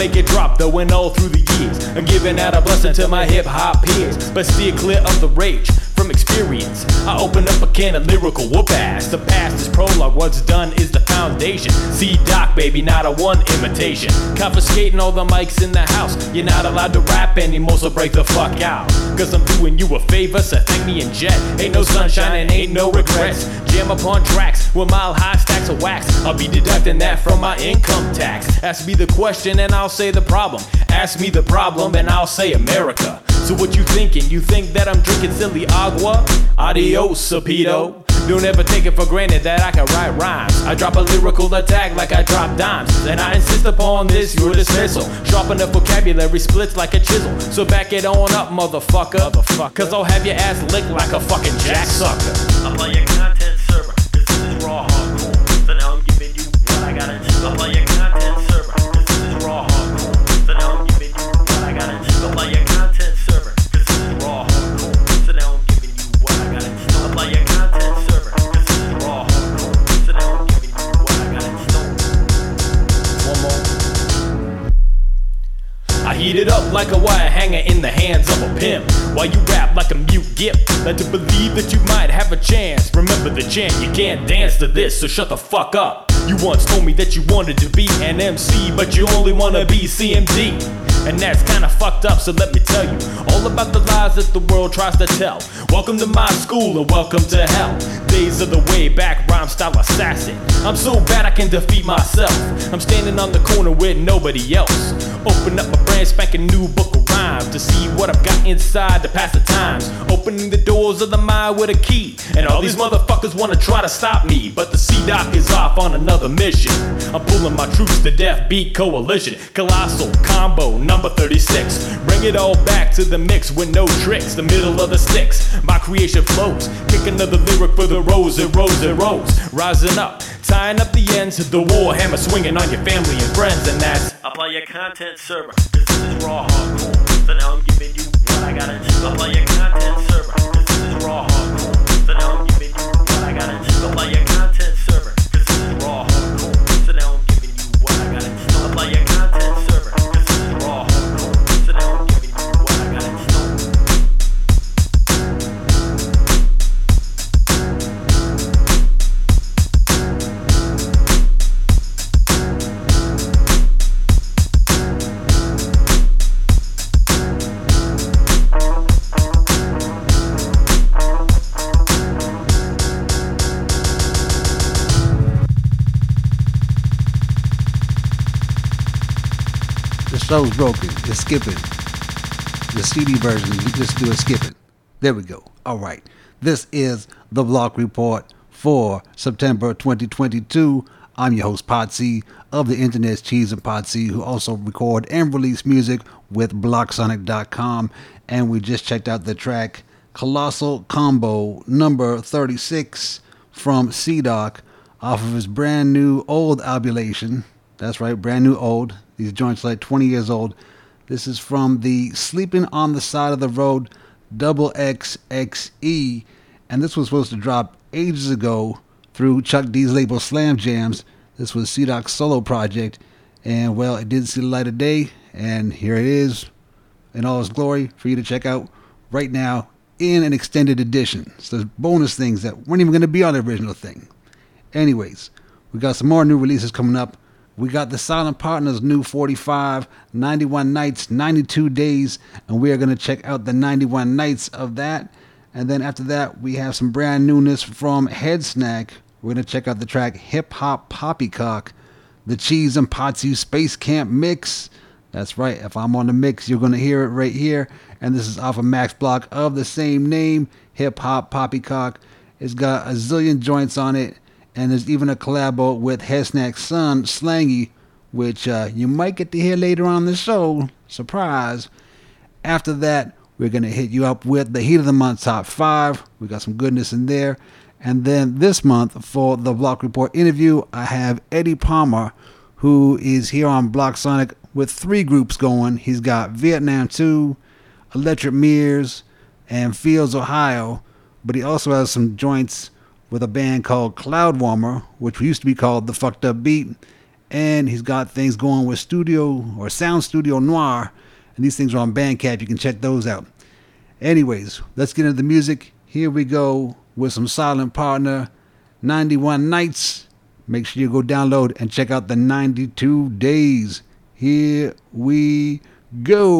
make it drop, though, and all through the years. I'm giving out a blessing to my hip hop peers. But steer clear of the rage. I open up a can of lyrical whoop ass. The past is prologue, what's done is the foundation. C Doc, baby, not a one imitation. Confiscating all the mics in the house. You're not allowed to rap anymore, so break the fuck out. Cause I'm doing you a favor, so thank me and jet. Ain't no sunshine and ain't no regrets. Jam upon tracks with mile high stacks of wax. I'll be deducting that from my income tax. Ask me the question and I'll say the problem. Ask me the problem and I'll say America. So what you thinking? You think that I'm drinking silly agua? Adios, Sapido. Don't ever take it for granted that I can write rhymes. I drop a lyrical attack like I drop dimes. And I insist upon this, your dismissal. Sharpen the vocabulary, splits like a chisel. So back it on up, motherfucker. motherfucker. Cause I'll have your ass licked like a fucking jack sucker. I'm content server, this is raw hardcore. So now I'm giving you what I gotta do. Heat it up like a wire hanger in the hands of a pimp. While you rap like a mute gimp. Led to believe that you might have a chance. Remember the chant, you can't dance to this, so shut the fuck up. You once told me that you wanted to be an MC, but you only wanna be CMD. And that's kinda fucked up, so let me tell you all about the lies that the world tries to tell. Welcome to my school and welcome to hell. Days of the way back, rhyme style assassin. I'm so bad I can defeat myself. I'm standing on the corner with nobody else. Open up my brand spanking new book to see what I've got inside to pass the times. Opening the doors of the mind with a key. And all these motherfuckers wanna try to stop me. But the C Doc is off on another mission. I'm pulling my troops to Death Beat Coalition. Colossal combo number 36. Bring it all back to the mix with no tricks. The middle of the sticks. My creation flows. Kick another lyric for the rose and rose and rose. Rising up, tying up the ends of the war hammer swinging on your family and friends. And that's I'm on your content server, this is raw hardcore. So now I'm giving you what I gotta do. I'm on your content server, this is raw hardcore. So now I'm giving you what I gotta do. I'm on your content server, this is raw hardcore. So now I'm giving you what I gotta do. I'm on your Show's broken. It's skipping. The CD version, you just do a skipping. There we go. All right. This is the Block Report for September 2022. I'm your host, Potsy of the Internet's Cheese and Potsy, who also record and release music with Blocksonic.com. And we just checked out the track Colossal Combo number 36 from C Doc off of his brand new old albulation. That's right, brand new old. These joints like 20 years old. This is from the Sleeping on the Side of the Road Double XXE. And this was supposed to drop ages ago through Chuck D's label Slam Jamz. This was C Doc's solo project. And well, it did see the light of day. And here it is in all its glory for you to check out right now in an extended edition. So there's bonus things that weren't even going to be on the original thing. Anyways, we got some more new releases coming up. We got the Silent Partners new 45, 91 Nights, 92 Days, and we are going to check out the 91 Nights of that. And then after that, we have some brand newness from Headsnack. We're going to check out the track Hip Hop Poppycock, the Cheese and Potsy Space Camp Mix. That's right, if I'm on the mix, you're going to hear it right here. And this is off of Max Block of the same name, Hip Hop Poppycock. It's got a zillion joints on it and there's even a collabo with Headsnack's son, Slangy, which uh, you might get to hear later on the show. Surprise. After that, we're going to hit you up with the Heat of the Month Top 5. We got some goodness in there. And then this month, for the Block Report interview, I have Eddie Palmer, who is here on Blocksonic with three groups going. He's got Vietnam 2, Electric Mirrors, and Fields, Ohio. But he also has some joints with a band called Cloud Warmer, which used to be called The Fucked Up Beat. And he's got things going with Studio or Sound Studio Noir. And these things are on Bandcamp. You can check those out. Anyways, let's get into the music. Here we go with some Silent Partner 91 Nights. Make sure you go download and check out the 92 Days. Here we go.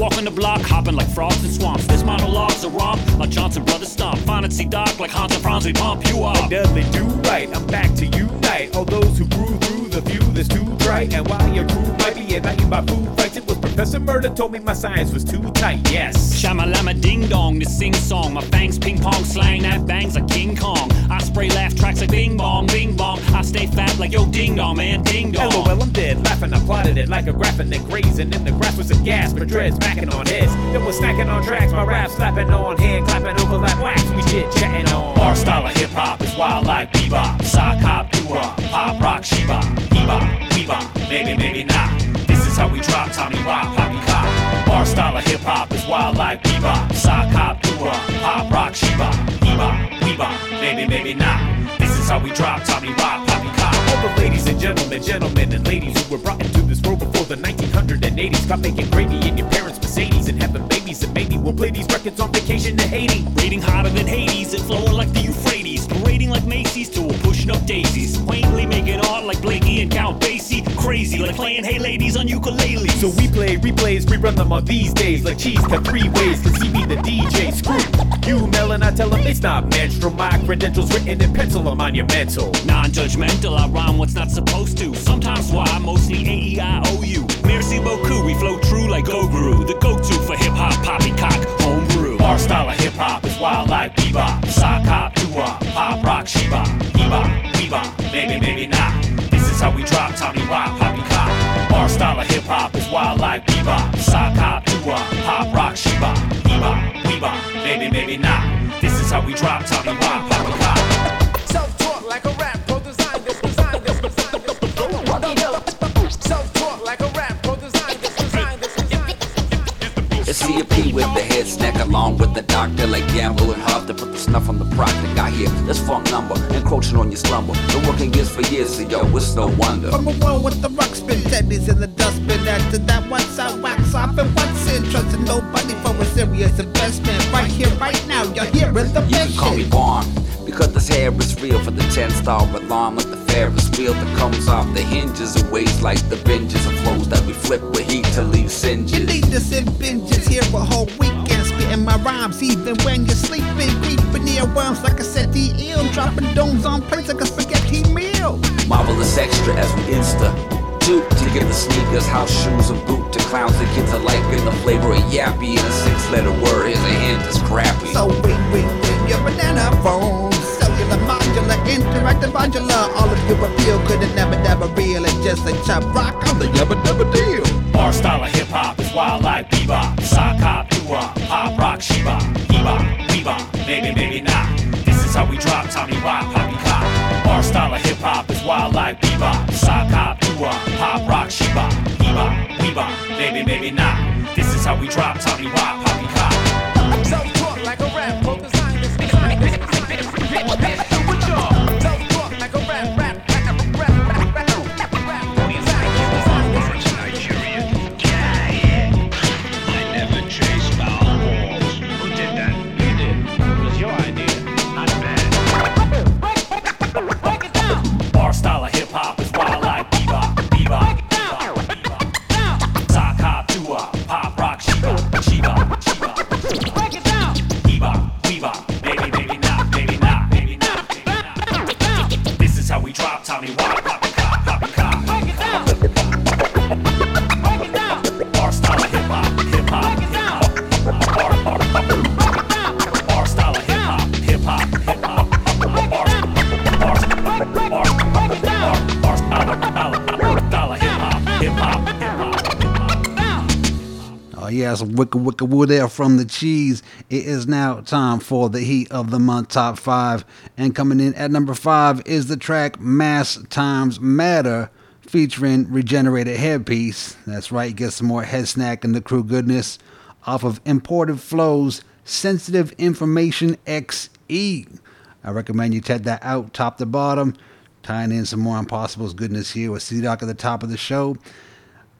Walking the block, hopping like frogs in swamps. This monologue's a romp, like Johnson Brothers stomp. Fine and see Doc, like Hans and Franz, we pump you up. Like Dudley do right, I'm back to unite all those who grew through the few that's too bright. And while your crew might be enlightened by food fights, it was Professor Murder told me my science was too tight, yes. Shamalama ding dong, this sing song. My fangs ping pong slang that bangs like King Kong. I spray laugh tracks like bing bong, bing bong. I stay fat like yo ding dong, man, ding dong. LOL, I'm dead, laughing, I plotted it like a graphing and grazing. In the grass was a gas, but dreads smacking on heads. It was snacking on tracks, my rap slapping on hand, clapping overlap wax, we shit chatting on. Our style of hip hop is wild like bebop, sock hop, doo pop rock, sheba, bebop, bebop, maybe, maybe not. How we drop Tommy Rock, Poppycock. Our style of hip hop is wild like bebop, sock hop, doo pop rock, sheba, bebop, bebop, maybe, maybe not. This is how we drop Tommy Rock, Poppy Cop. All the ladies and gentlemen, gentlemen and ladies who were brought into this world before the 1900s and 80s. Stop making gravy in your parents' Mercedes and having babies. And maybe we'll play these records on vacation to Haiti. Rating hotter than Hades and flowing like the Euphrates. Like Macy's to pushing up daisies. Quaintly making art like Blakey and Count Basie. Crazy like playing Hey Ladies on ukulele. So we play replays, rerun them on these days like cheese cut three ways. Cause he be the DJ. Screw you, Melon. I tell him it's not menstrual. My credentials written in pencil are monumental. Non-judgmental, I rhyme what's not supposed to. Sometimes why, I mostly A-E-I-O-U. Merci beaucoup, we flow true like Go Guru. The go-to for hip-hop, poppycock, homebrew. Our style of hip hop is wild like bebop, sock hop, doo-wop, pop rock, sheba, bebop, bebop, maybe, maybe not. This is how we drop Tommy Rock, poppycock. Our style of hip hop is wild like bebop, sock hop, doo-wop, pop rock, sheba, bebop, bebop, maybe, maybe not. This is how we drop Tommy Rock, with the doctor like Gamble and Huff to put the snuff on the product. Got here this funk number encroaching on your slumber. Been working years for years, so yo, it's no wonder. From a world with the rock spin teddies in the dustbin. After that, once I wax off and once in, trusting nobody for a serious investment. Right here, right now, you're hearing the You can call me. Vaughn because this hair is real for the 10 star alarm like the Ferris wheel that comes off the hinges and waves like the binges of flows that we flip with heat to leave You need to sit binges here a whole weekend, spitting my rhymes even when you're sleeping. Creeping near worms like a SETI eel, dropping domes on plates like a spaghetti meal. Marvelous extra as we insta. To get the sneakers, house shoes, and boot to clowns and kids alike in the flavor of yappy and a six letter word. Here's a hint, it's crappy. So ring, ring, ring your banana phone. Cellular, modular, interactive, modular. All of your appeal could have never, never real. It's just a chop rock on the yabba dabba deal. Our style of hip hop is wild like bebop, sock hop, doo-wop, pop rock, sheba, bebop, bebop, maybe, maybe not. This is how we drop Tommy Rock, poppycock. Our style of hip hop is wild like bebop, sock hop, doo-wop, pop rock, sheba, bebop, bebop, maybe, maybe not. This is how we drop Tommy Rock, poppycock. Wicked wicked wood there from the cheese. It is now time for the heat of the month top five, and coming in at number five is the track "Mass Times Matter" featuring Regenerated Headpiece. That's right, get some more Headsnack and the crew goodness off of Imported Flows Sensitive Information XE. I recommend you check that out, top to bottom. Tying in some more Impossible's goodness here with C Doc at the top of the show.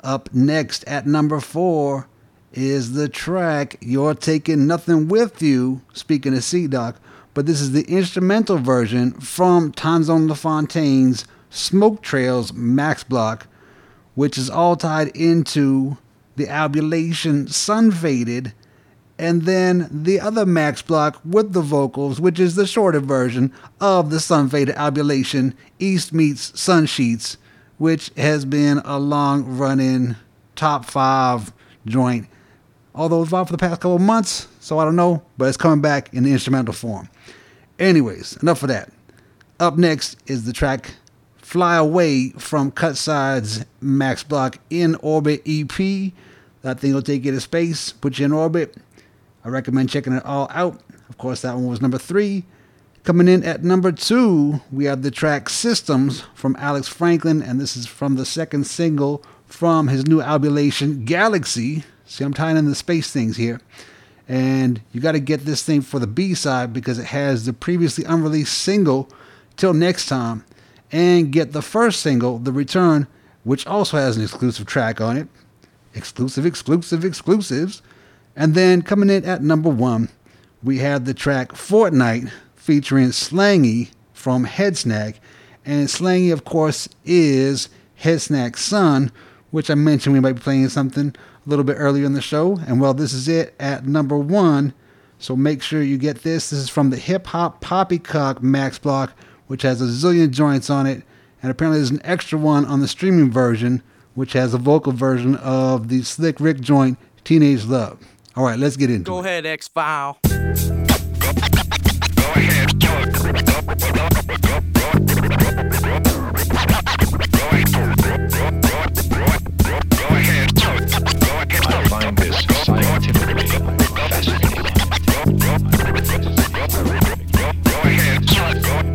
Up next at number four is the track You're Taking Nothing With You, speaking of C Doc, but this is the instrumental version from Tanzon LaFontaine's Smoke Trails Max Block, which is all tied into the albulation Sun Faded, and then the other Max Block with the vocals, which is the shorter version of the Sun Faded albulation East Meets Sun Sheets, which has been a long running top five joint. Although it's out for the past couple months, so I don't know, but it's coming back in the instrumental form. Anyways, enough of that. Up next is the track Fly Away from Cut Side's Max Block In Orbit EP. That thing will take you to space, put you in orbit. I recommend checking it all out. Of course, that one was number three. Coming in at number two, we have the track Systems from Alex Franklin, and this is from the second single from his new albulation Galaxy. See, I'm tying in the space things here. And you got to get this thing for the B side because it has the previously unreleased single, Till Next Time, and get the first single, The Return, which also has an exclusive track on it. exclusive, exclusive, exclusives. And then coming in at number one, we have the track Fortnite featuring Slangy from Headsnack. And Slangy, of course, is Headsnack's son, which I mentioned we might be playing something a little bit earlier in the show. And well, this is it at number one. So make sure you get this. This is from the Hip Hop Poppycock Max Block, which has a zillion joints on it. And apparently there's an extra one on the streaming version, which has a vocal version of the Slick Rick joint, Teenage Love. All right, let's get into Go it. ahead, X File. I Imported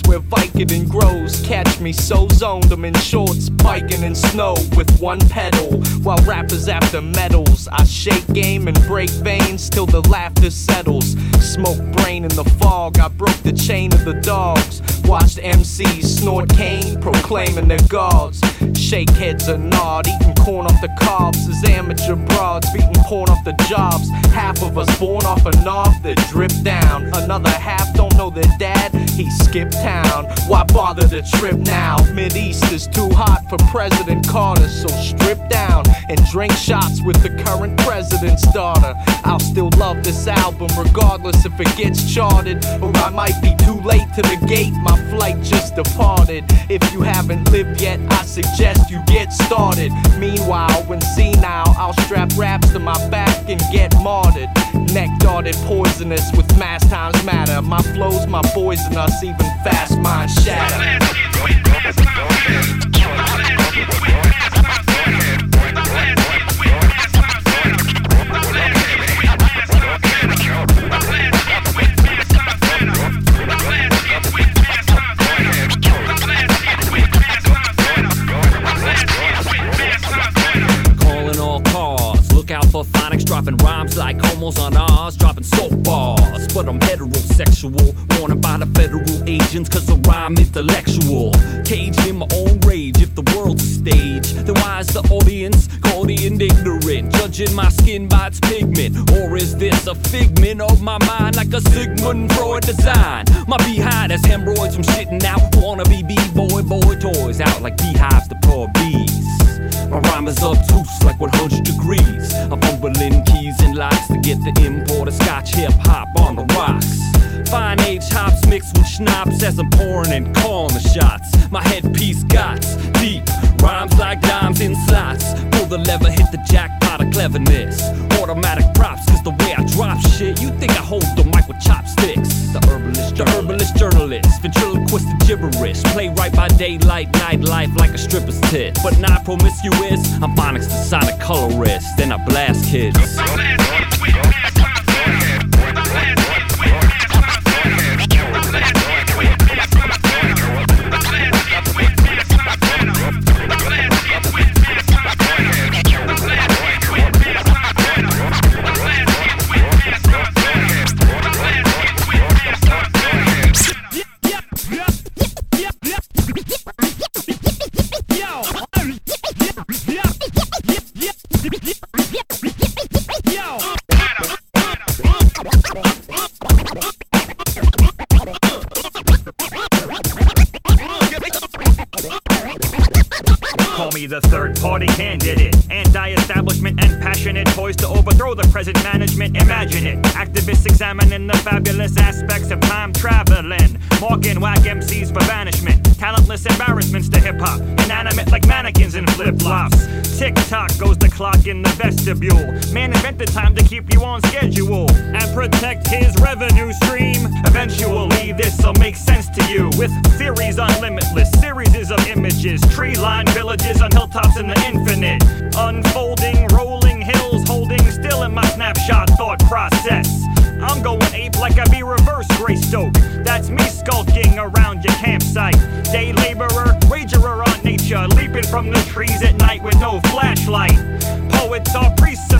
labs where Vicodin grows. Catch me so zoned, I'm in shorts, biking in snow with one pedal. While rappers after medals, I shake game and break veins till the laughter settles. Smoke brain in the fog, I broke the chain of the dogs. Watched MCs snort cane, proclaiming their gods. Shake heads or nod, eating corn off the cobs as amateur broads, beating porn off the jobs. Half of us born off a knob that drip down. Another half don't know their dad, he skipped town. Why bother to trip now? Mid East is too hot for President Carter, so strip down and drink shots with the current president's daughter. I'll still love this album regardless if it gets charted or I might be too late to the gate. My flight just departed. If you haven't lived yet, I suggest you get started. Meanwhile, when senile, I'll strap raps to my back and get martyred. Neck darted, poisonous with mass times matter. My flows, my poisonous, even fast mind shatter. Dropping rhymes like homos on ours, dropping soap bars. But I'm heterosexual, wanted by the federal agents, cause the rhyme intellectual. Caged in my own rage, if the world's a stage, then why is the audience called and ignorant? Judging my skin by its pigment, or is this a figment of my mind like a Sigmund Freud design? My behind has hemorrhoids from shitting out, wannabe b-boy boy toys out like beehives to poor bees. My rhyme is obtuse like 100 degrees. I'm fumbling keys and locks to get the import of Scotch hip hop on the rocks. Fine age hops mixed with schnapps as I'm pouring and calling the shots. My headpiece got deep rhymes like dimes in slots. Pull the lever, hit the jackpot of cleverness. Automatic props is the way I drop shit. You think I hold the mic with chopsticks? Ventriloquist and gibberish. Play right by daylight, nightlife like a stripper's tit. But not promiscuous. I'm phonics the sonic colorist, then I blast kids. Candidate. Anti establishment and passionate, poised to overthrow the present management. Imagine it. Activists examining the fabulous aspects of time traveling. Marking whack MCs for banishment. Talentless embarrassments to hip hop. Inanimate like mannequins in flip flops. Tick tock goes the clock in the vestibule. Man invented time to keep you on schedule and protect his revenue stream. Eventually, this'll make sense to you. With theories unlimitless, series of images, tree lined villages on hilltops in the infinite. Unfolding, rolling hills, holding still in my snapshot thought process. I'm going ape like I be reverse Greystoke. That's me skulking around your campsite. Day laborer, wagerer on nature, leaping from the trees at night with no flashlight. Poets are priests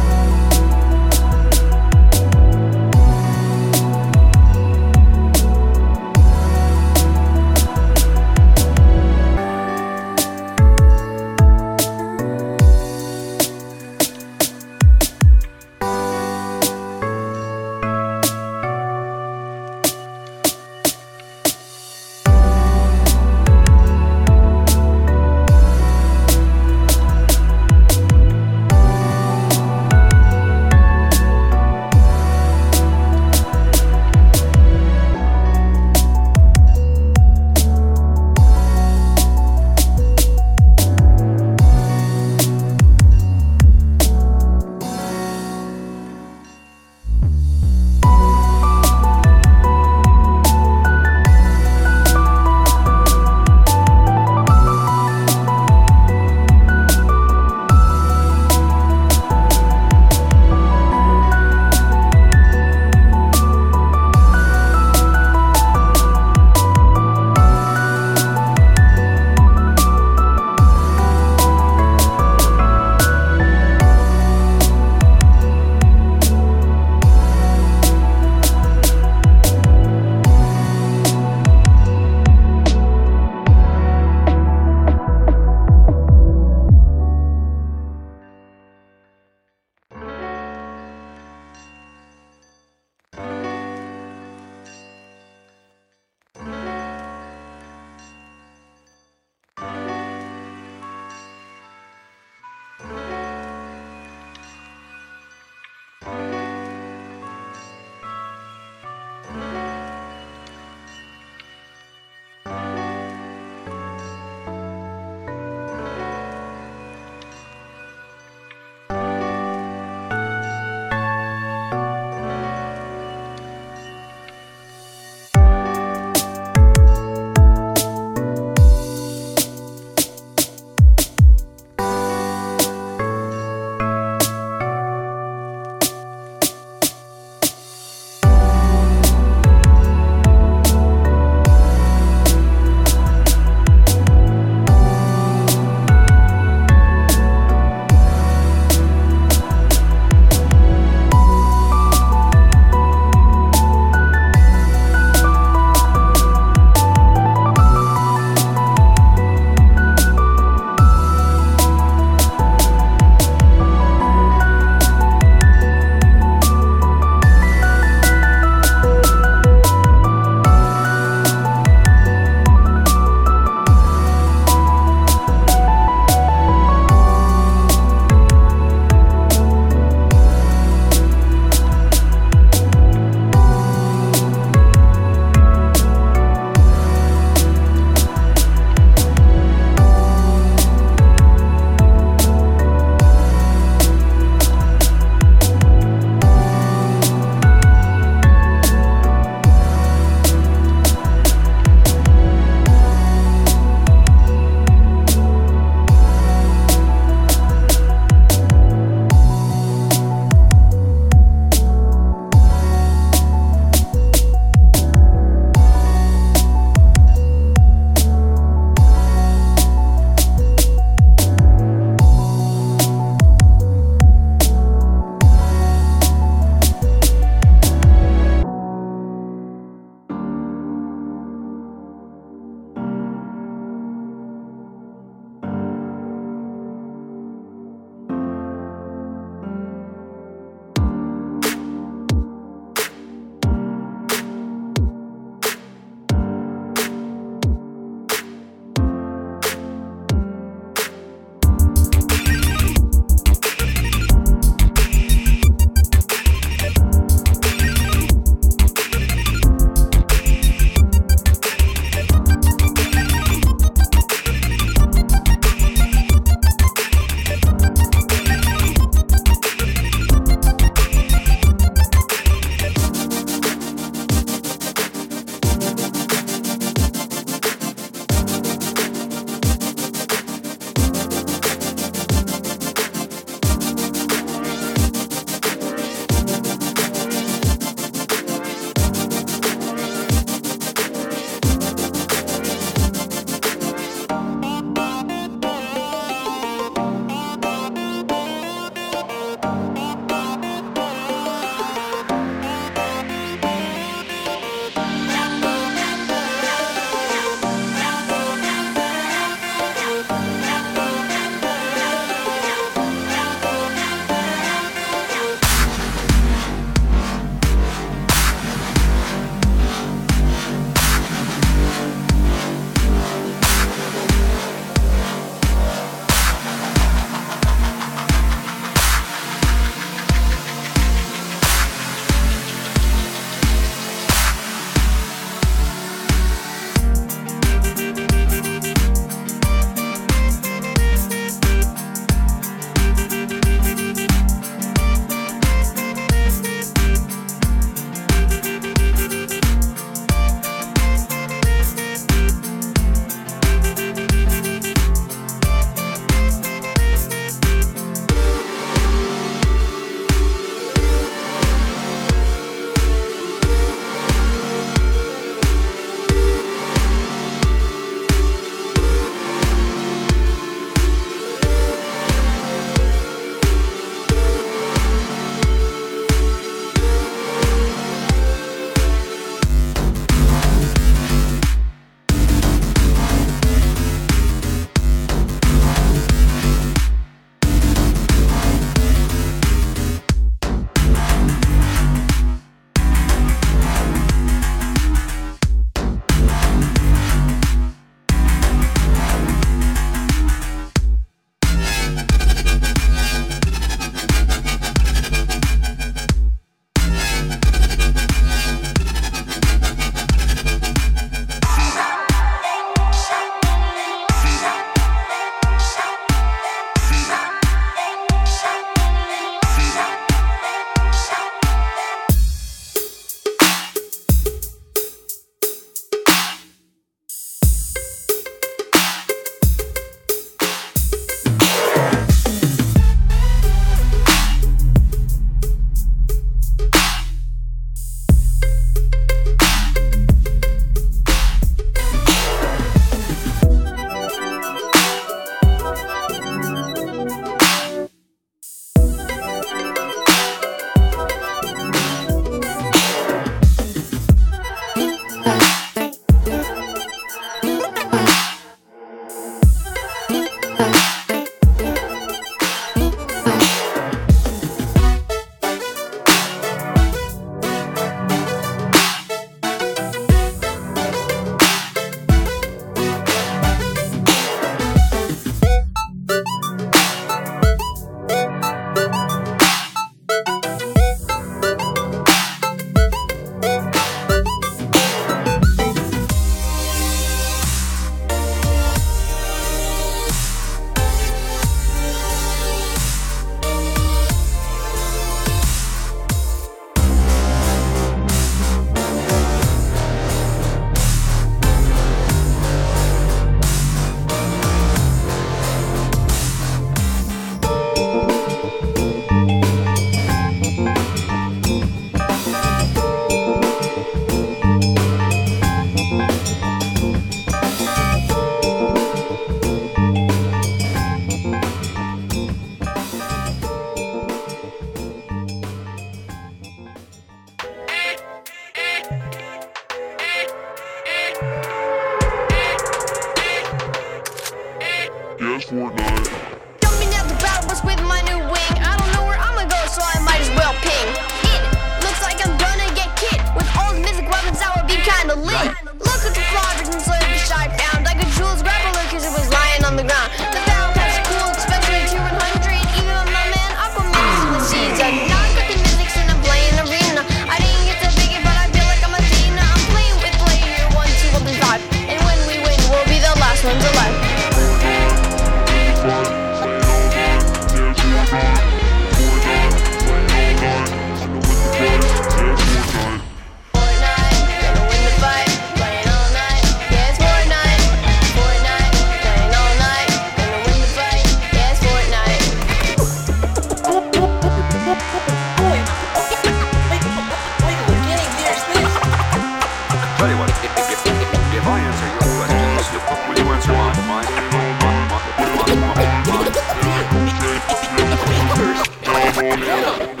This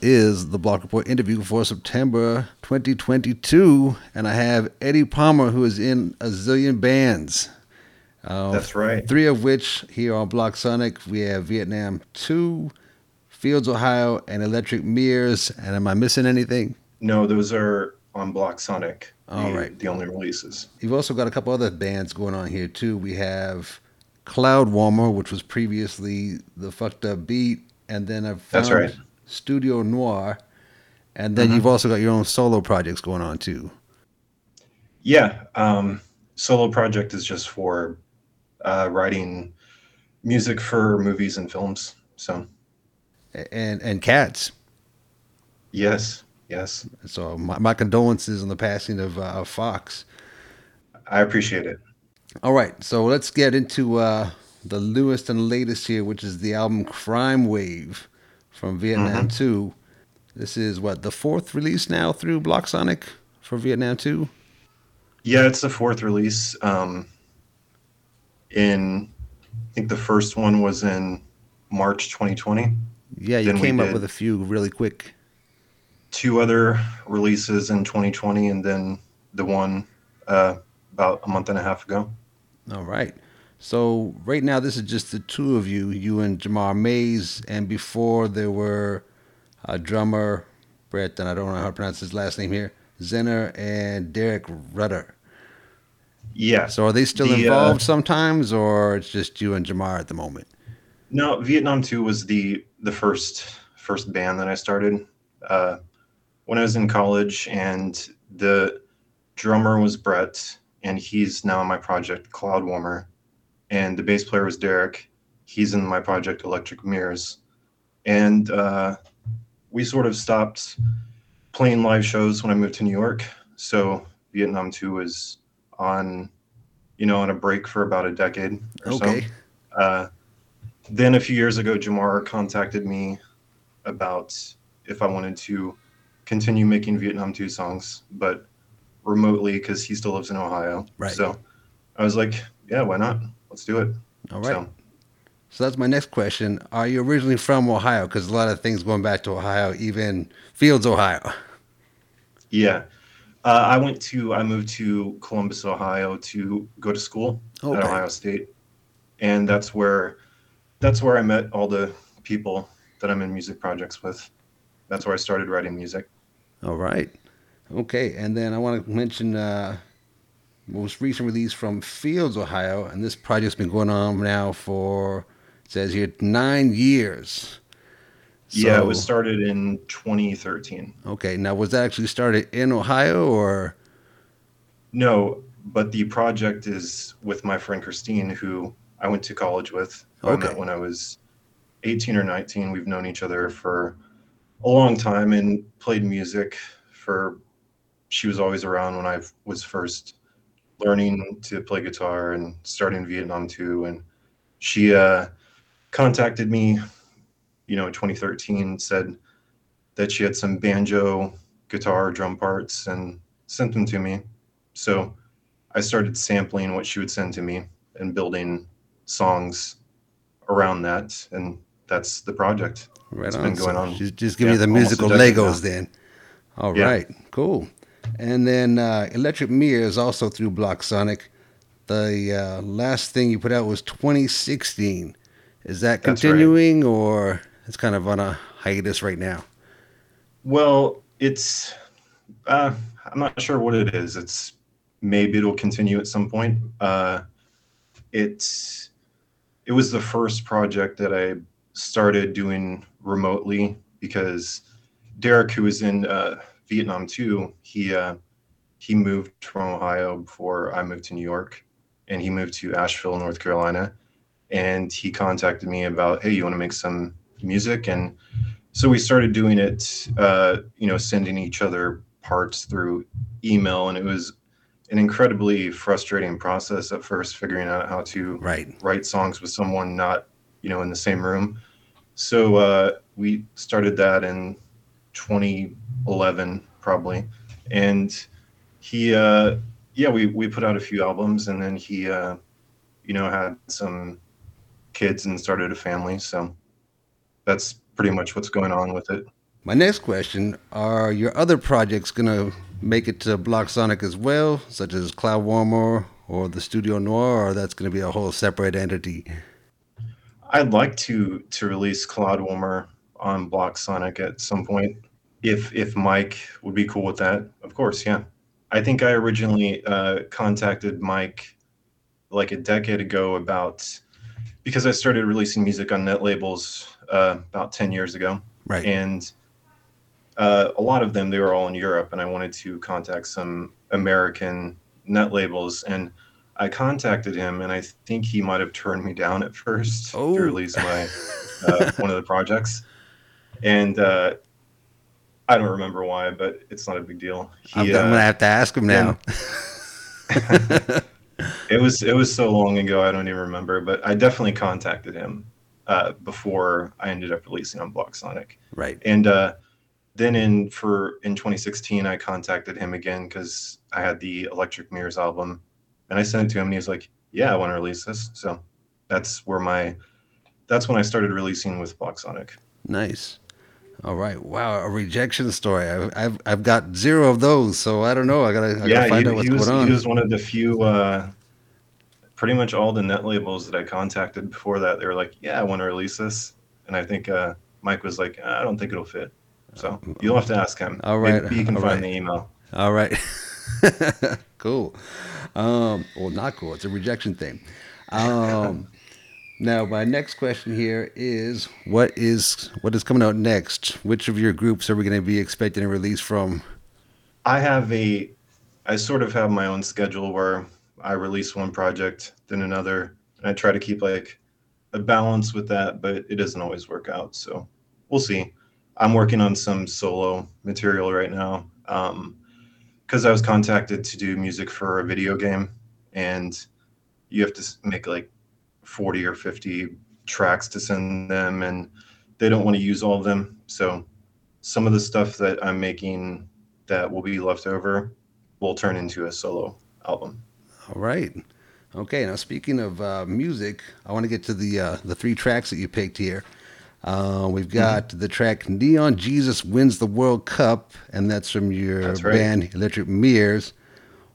is the Block Report interview for September 2022, and I have Eddie Palmer, who is in a zillion bands. Uh, That's right. Three of which here on Blocksonic. We have Vietnam 2, Fields, Ohio, and Electric Mirrors. And am I missing anything? No, those are on Blocksonic. All the, right. The only releases. You've also got a couple other bands going on here too. We have Cloud Warmer, which was previously the Fucked Up Beat, and then I've That's found right. Studio Noir, and then Mhm. you've also got your own solo projects going on too. Yeah. Um, solo project is just for uh, writing music for movies and films. So and and Cats. yes, yes, So my, my condolences on the passing of, uh, of Fox. I appreciate it. All right, so let's get into uh, the newest and latest here, which is the album Crime Wave from Vietnam Mhm. 2. This is what, the fourth release now through Blocksonic for Vietnam 2? Yeah, it's the fourth release. Um, in I think the first one was in March 2020. Yeah, you Then came up with a few really quick. two other releases in 2020, and then the one uh, about a month and a half ago. All right. So right now, this is just the two of you, you and Jamar Mays, and before there were a drummer, Brett, and I don't know how to pronounce his last name here, Zenner and Derek Rudder. Yeah. So are they still The, uh, involved sometimes, or it's just you and Jamar at the moment? No, Vietnam 2 was the the first first band that I started uh, when I was in college, and the drummer was Brett, and he's now in my project Cloud Warmer, and the bass player was Derek. He's in my project Electric Mirrors, and uh, we sort of stopped playing live shows when I moved to New York. So Vietnam 2 was on, you know, on a break for about a decade or Okay. so. Uh, then a few years ago, Jamar contacted me about if I wanted to continue making Vietnam 2 songs, but remotely because he still lives in Ohio. Right. So I was like, yeah, why not? Let's do it. All right. So, So that's my next question. Are you originally from Ohio? Because a lot of things going back to Ohio, even Fields, Ohio. yeah. Uh, I went to, I moved to Columbus, Ohio to go to school Okay. at Ohio State. And that's where, that's where I met all the people that I'm in music projects with. That's where I started writing music. All right. Okay. And then I want to mention uh, most recent release from Fields, Ohio. And this project's been going on now for says here nine years. yeah, it was started in 2013. Okay, now was that actually started in Ohio or? No, but the project is with my friend Christine, who I went to college with. I Okay. met when I was 18 or 19. We've known each other for a long time and played music for. She was always around when I was first learning to play guitar and starting Vietnam too. And she uh, contacted me, you know, in 2013, said that she had some banjo, guitar, drum parts, and sent them to me. So I started sampling what she would send to me and building songs around that, and that's the project. Right it's on. been going on. She's just giving yeah, you the musical Legos now. then. All right, Yeah. cool. And then uh, Electric Mirrors also through Blocksonic. The uh, last thing you put out was 2016. Is that That's right. continuing or it's kind of on a hiatus right now? Well, it's uh, I'm not sure what it is. It's maybe it'll continue at some point. Uh, it's it was the first project that I started doing remotely because Derek, who was in uh, Vietnam too, he uh, he moved from Ohio before I moved to New York, and he moved to Asheville, North Carolina, and he contacted me about, hey, you want to make some music and so we started doing it uh, you know sending each other parts through email and it was an incredibly frustrating process at first figuring out how to Right. write songs with someone not you know in the same room so uh, we started that in 2011 probably and he uh yeah we we put out a few albums and then he uh you know had some kids and started a family so that's pretty much what's going on with it My next question Are your other projects going to make it to Blocksonic as well, such as Cloud Warmer or the Studio Noir, or that's going to be a whole separate entity? I'd like to to release Cloud Warmer on Blocksonic at some point. If if Mike would be cool with that, of course, yeah. I think I originally uh, contacted Mike like a decade ago about because I started releasing music on net labels uh, about ten years ago, Right. and uh, a lot of them they were all in Europe, and I wanted to contact some American net labels, and I contacted him, and I think he might have turned me down at first Oh. to release my uh, one of the projects, and uh, I don't remember why, but it's not a big deal. I'm, He, I'm going to uh, have to ask him yeah. now. it was it was so long ago I don't even remember, but I definitely contacted him uh, before I ended up releasing on Blocksonic. Right. And uh, then in for in 2016, I contacted him again because I had the Electric Mirrors album, and I sent it to him, and he was like, "Yeah, I want to release this." So that's where my that's when I started releasing with Blocksonic. Nice. All right. Wow, a rejection story. I've I've, I've got zero of those, so I don't know. I gotta yeah, find he, out what's he was going on. he was one of the few. Uh, pretty much all the net labels that I contacted before that, they were like, "Yeah, I want to release this," and I think uh, Mike was like, "I don't think it'll fit." So you'll have to ask him. All right, Maybe you can all find right. the email. All right. cool. Um, well, not cool. It's a rejection thing. Um, now, my next question here is: What is what is coming out next? Which of your groups are we going to be expecting a release from? I have a, I sort of have my own schedule where I release one project, then another, and I try to keep like a balance with that, but it doesn't always work out. So we'll see. I'm working on some solo material right now Um, because I was contacted to do music for a video game, and you have to make like 40 or 50 tracks to send them, and they don't want to use all of them. So some of the stuff that I'm making that will be left over will turn into a solo album. All right. Okay. Now, speaking of uh, music, I want to get to the uh, the three tracks that you picked here. Uh, we've got the track "Neon Jesus Wins the World Cup," and that's from your That's right. band Electric Mirrors.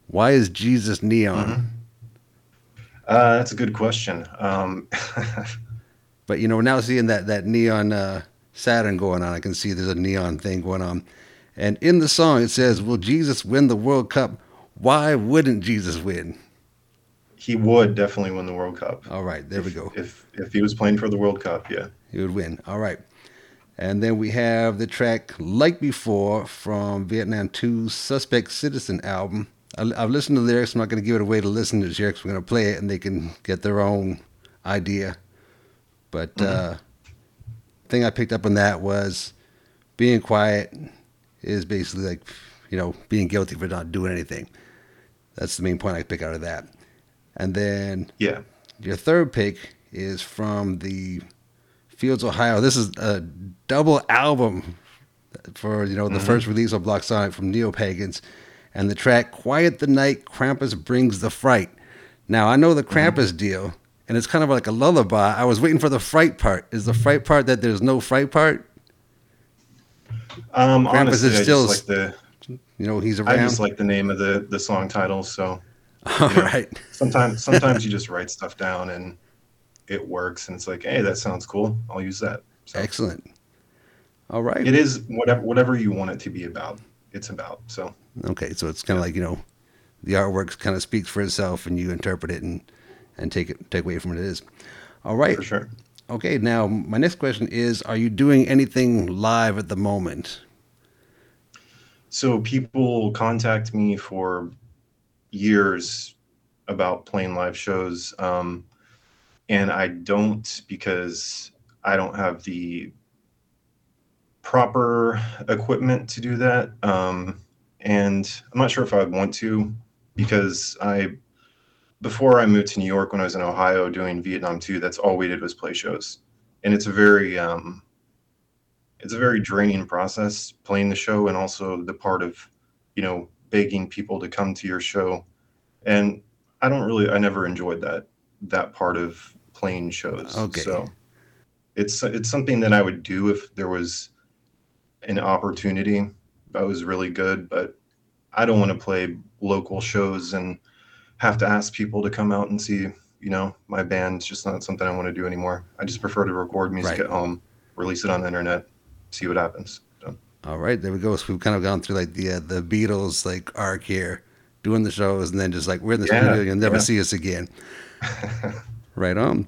Why is Jesus neon? Uh, that's a good question. Um, But you know, we're now seeing that that neon uh, Saturn going on. I can see there's a neon thing going on. And in the song, it says, "Will Jesus win the World Cup? Why wouldn't Jesus win?" he would definitely win the World Cup. All right, there we go. If if he was playing for the World Cup, yeah. He would win. All right. And then we have the track Like Before from Vietnam 2 Suspect Citizen album. I've listened to the lyrics. I'm not going to give it away to listeners here 'cause we're going to play it and they can get their own idea. But uh, thing I picked up on that was being quiet is basically like, you know, being guilty for not doing anything. That's the main point I pick out of that. And then Yeah. your third pick is from the Fields, Ohio. This is a double album for you know the Mhm. first release of Blocksonic from Neo Pagans, and the track "Quiet the Night, Krampus Brings the Fright." Now I know the Krampus deal, and it's kind of like a lullaby. I was waiting for the fright part. Is the fright part that there's no fright part? Um, Krampus honestly, is I still just like the You know he's around. I just like the name of the the song title. So All you know, right. Sometimes sometimes you just write stuff down and it works, and it's like, hey, that sounds cool. I'll use that. Excellent. All right. It is whatever whatever you want it to be about. It's about. So Okay, so it's kind of like you know, the artwork kind of speaks for itself, and you interpret it and and take it take away from what it is. All right. For sure. Okay, now my next question is: Are you doing anything live at the moment? So people contact me for years about playing live shows, um, and I don't because I don't have the proper equipment to do that. Um, and I'm not sure if I would want to because I, before I moved to New York when I was in Ohio doing Vietnam 2, that's all we did was play shows. And it's a very, um, it's a very draining process playing the show and also the part of, you know, begging people to come to your show. And I don't really, I never enjoyed that, that part of playing shows. Okay. So it's, it's something that I would do if there was an opportunity that was really good, but I don't want to play local shows and have to ask people to come out and see, you know, my band. It's just not something I want to do anymore. I just prefer to record music Right. at home, release it on the internet, see what happens. So, All right, there we go. So we've kind of gone through like the uh, the Beatles like arc here, doing the shows, and then just like we're in the Yeah, studio, you'll never yeah. see us again. right on.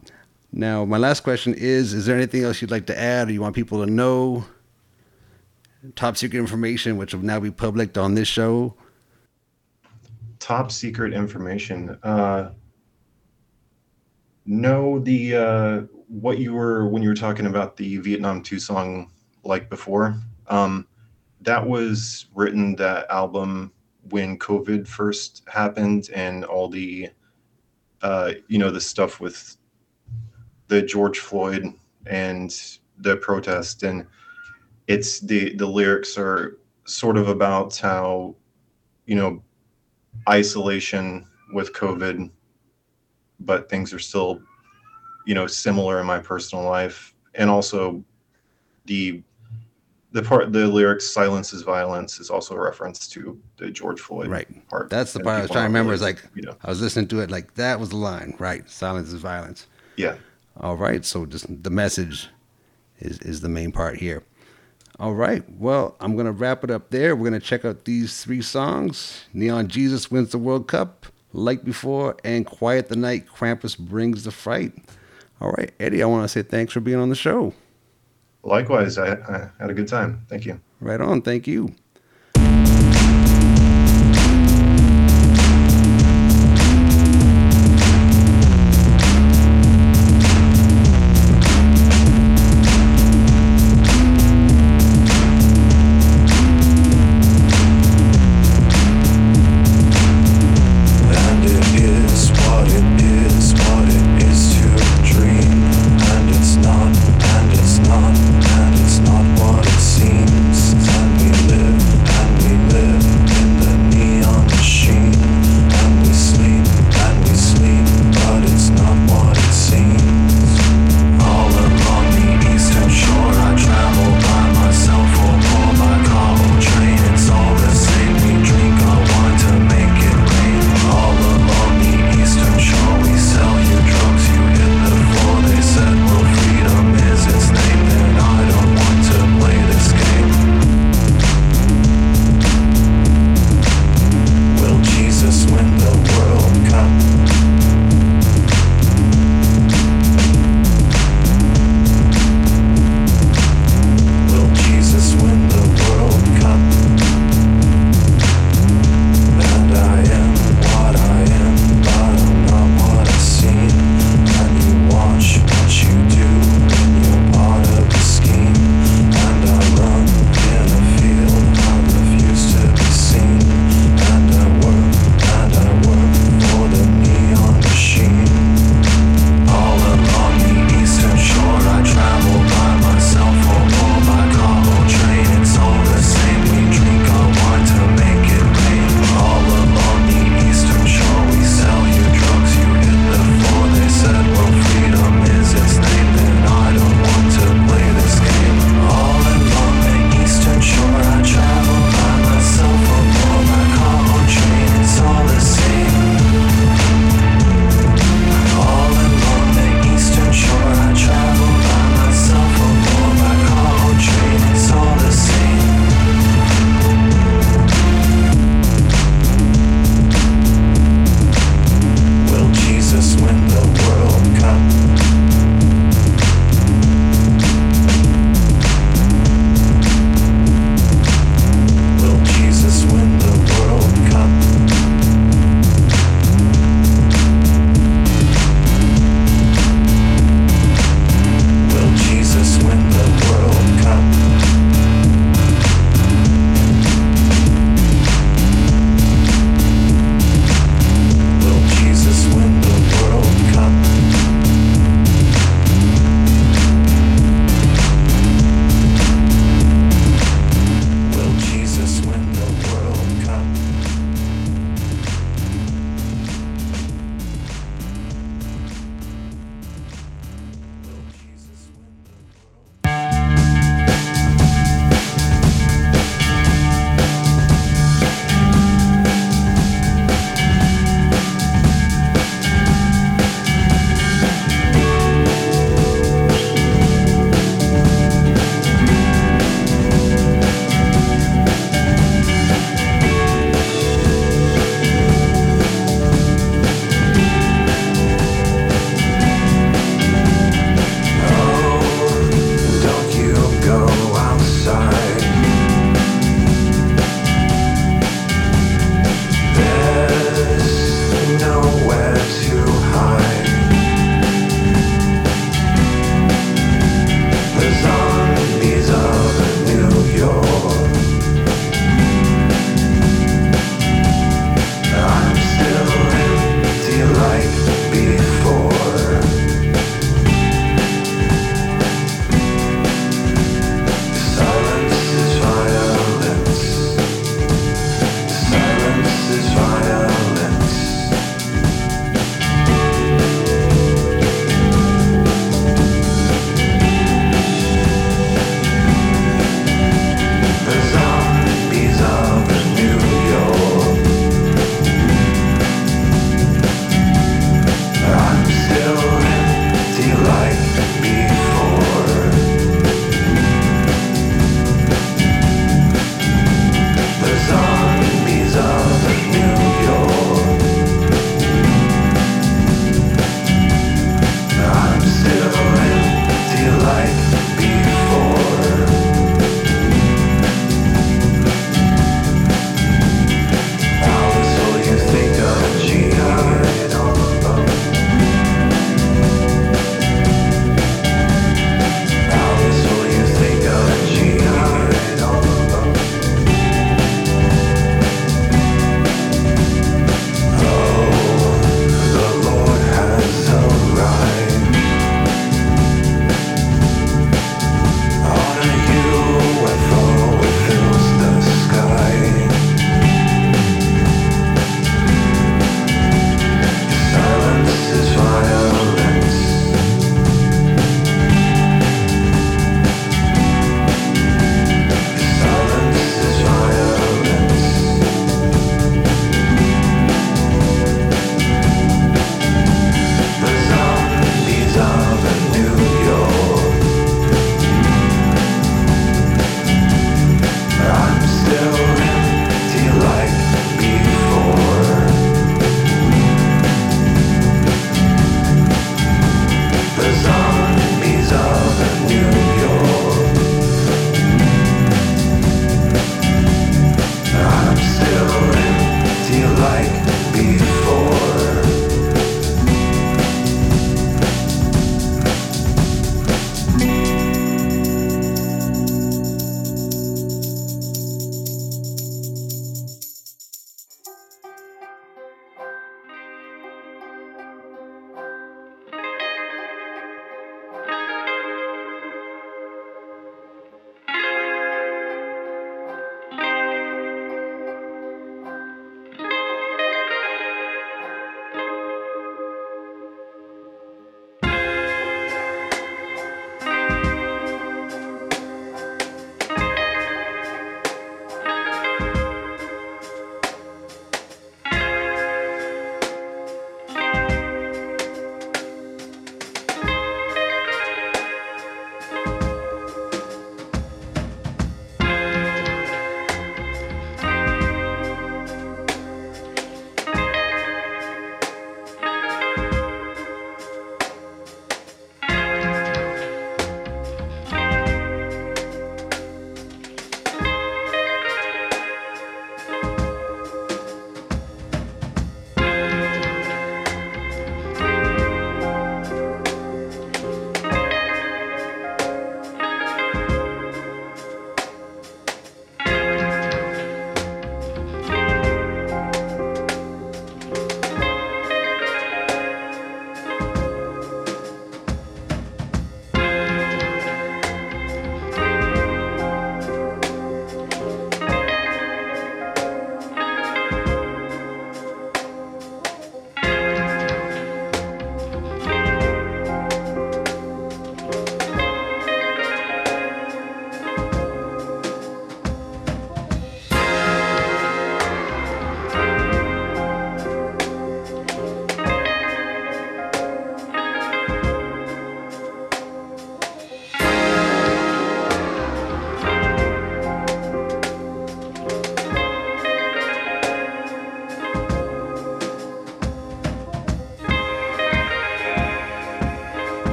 Now, my last question is: Is there anything else you'd like to add, or you want people to know? Top secret information, which will now be public on this show. top secret information. Uh, no, the uh, what you were when you were talking about the Vietnam Two song like before. Um, that was written that album when COVID first happened and all the uh, you know the stuff with the George Floyd and the protest and it's the the lyrics are sort of about how you know isolation with COVID, but things are still, you know, similar in my personal life. And also the the part the lyrics silence is violence is also a reference to the George Floyd Right. part. That's the part I was trying to remember. Is like you know, I was listening to it, like that was the line, right? Silence is violence. yeah. All right, so just the message is is the main part here. All right, well, I'm gonna wrap it up there. We're gonna check out these three songs: "Neon Jesus Wins the World Cup," "Like Before," and "Quiet the Night." Krampus brings the fright. All right, Eddie, I want to say thanks for being on the show. Likewise, I, I had a good time. Thank you. Right on, thank you.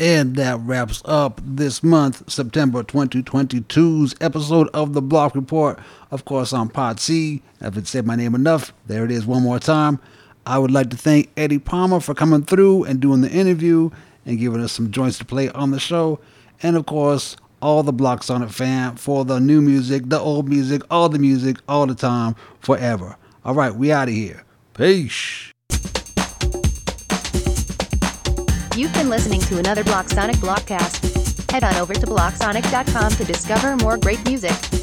And that wraps up this month, September 2022's episode of the Block Report. Of course, I'm Pod C. If it said my name enough, there it is one more time. I would like to thank Eddie Palmer for coming through and doing the interview and giving us some joints to play on the show. And of course, all the Blocksonic fam for the new music, the old music, all the music, all the time, forever. All right, we out of here. Peace. You've been listening to another Blocksonic Blockcast. Head on over to blocksonic.com to discover more great music.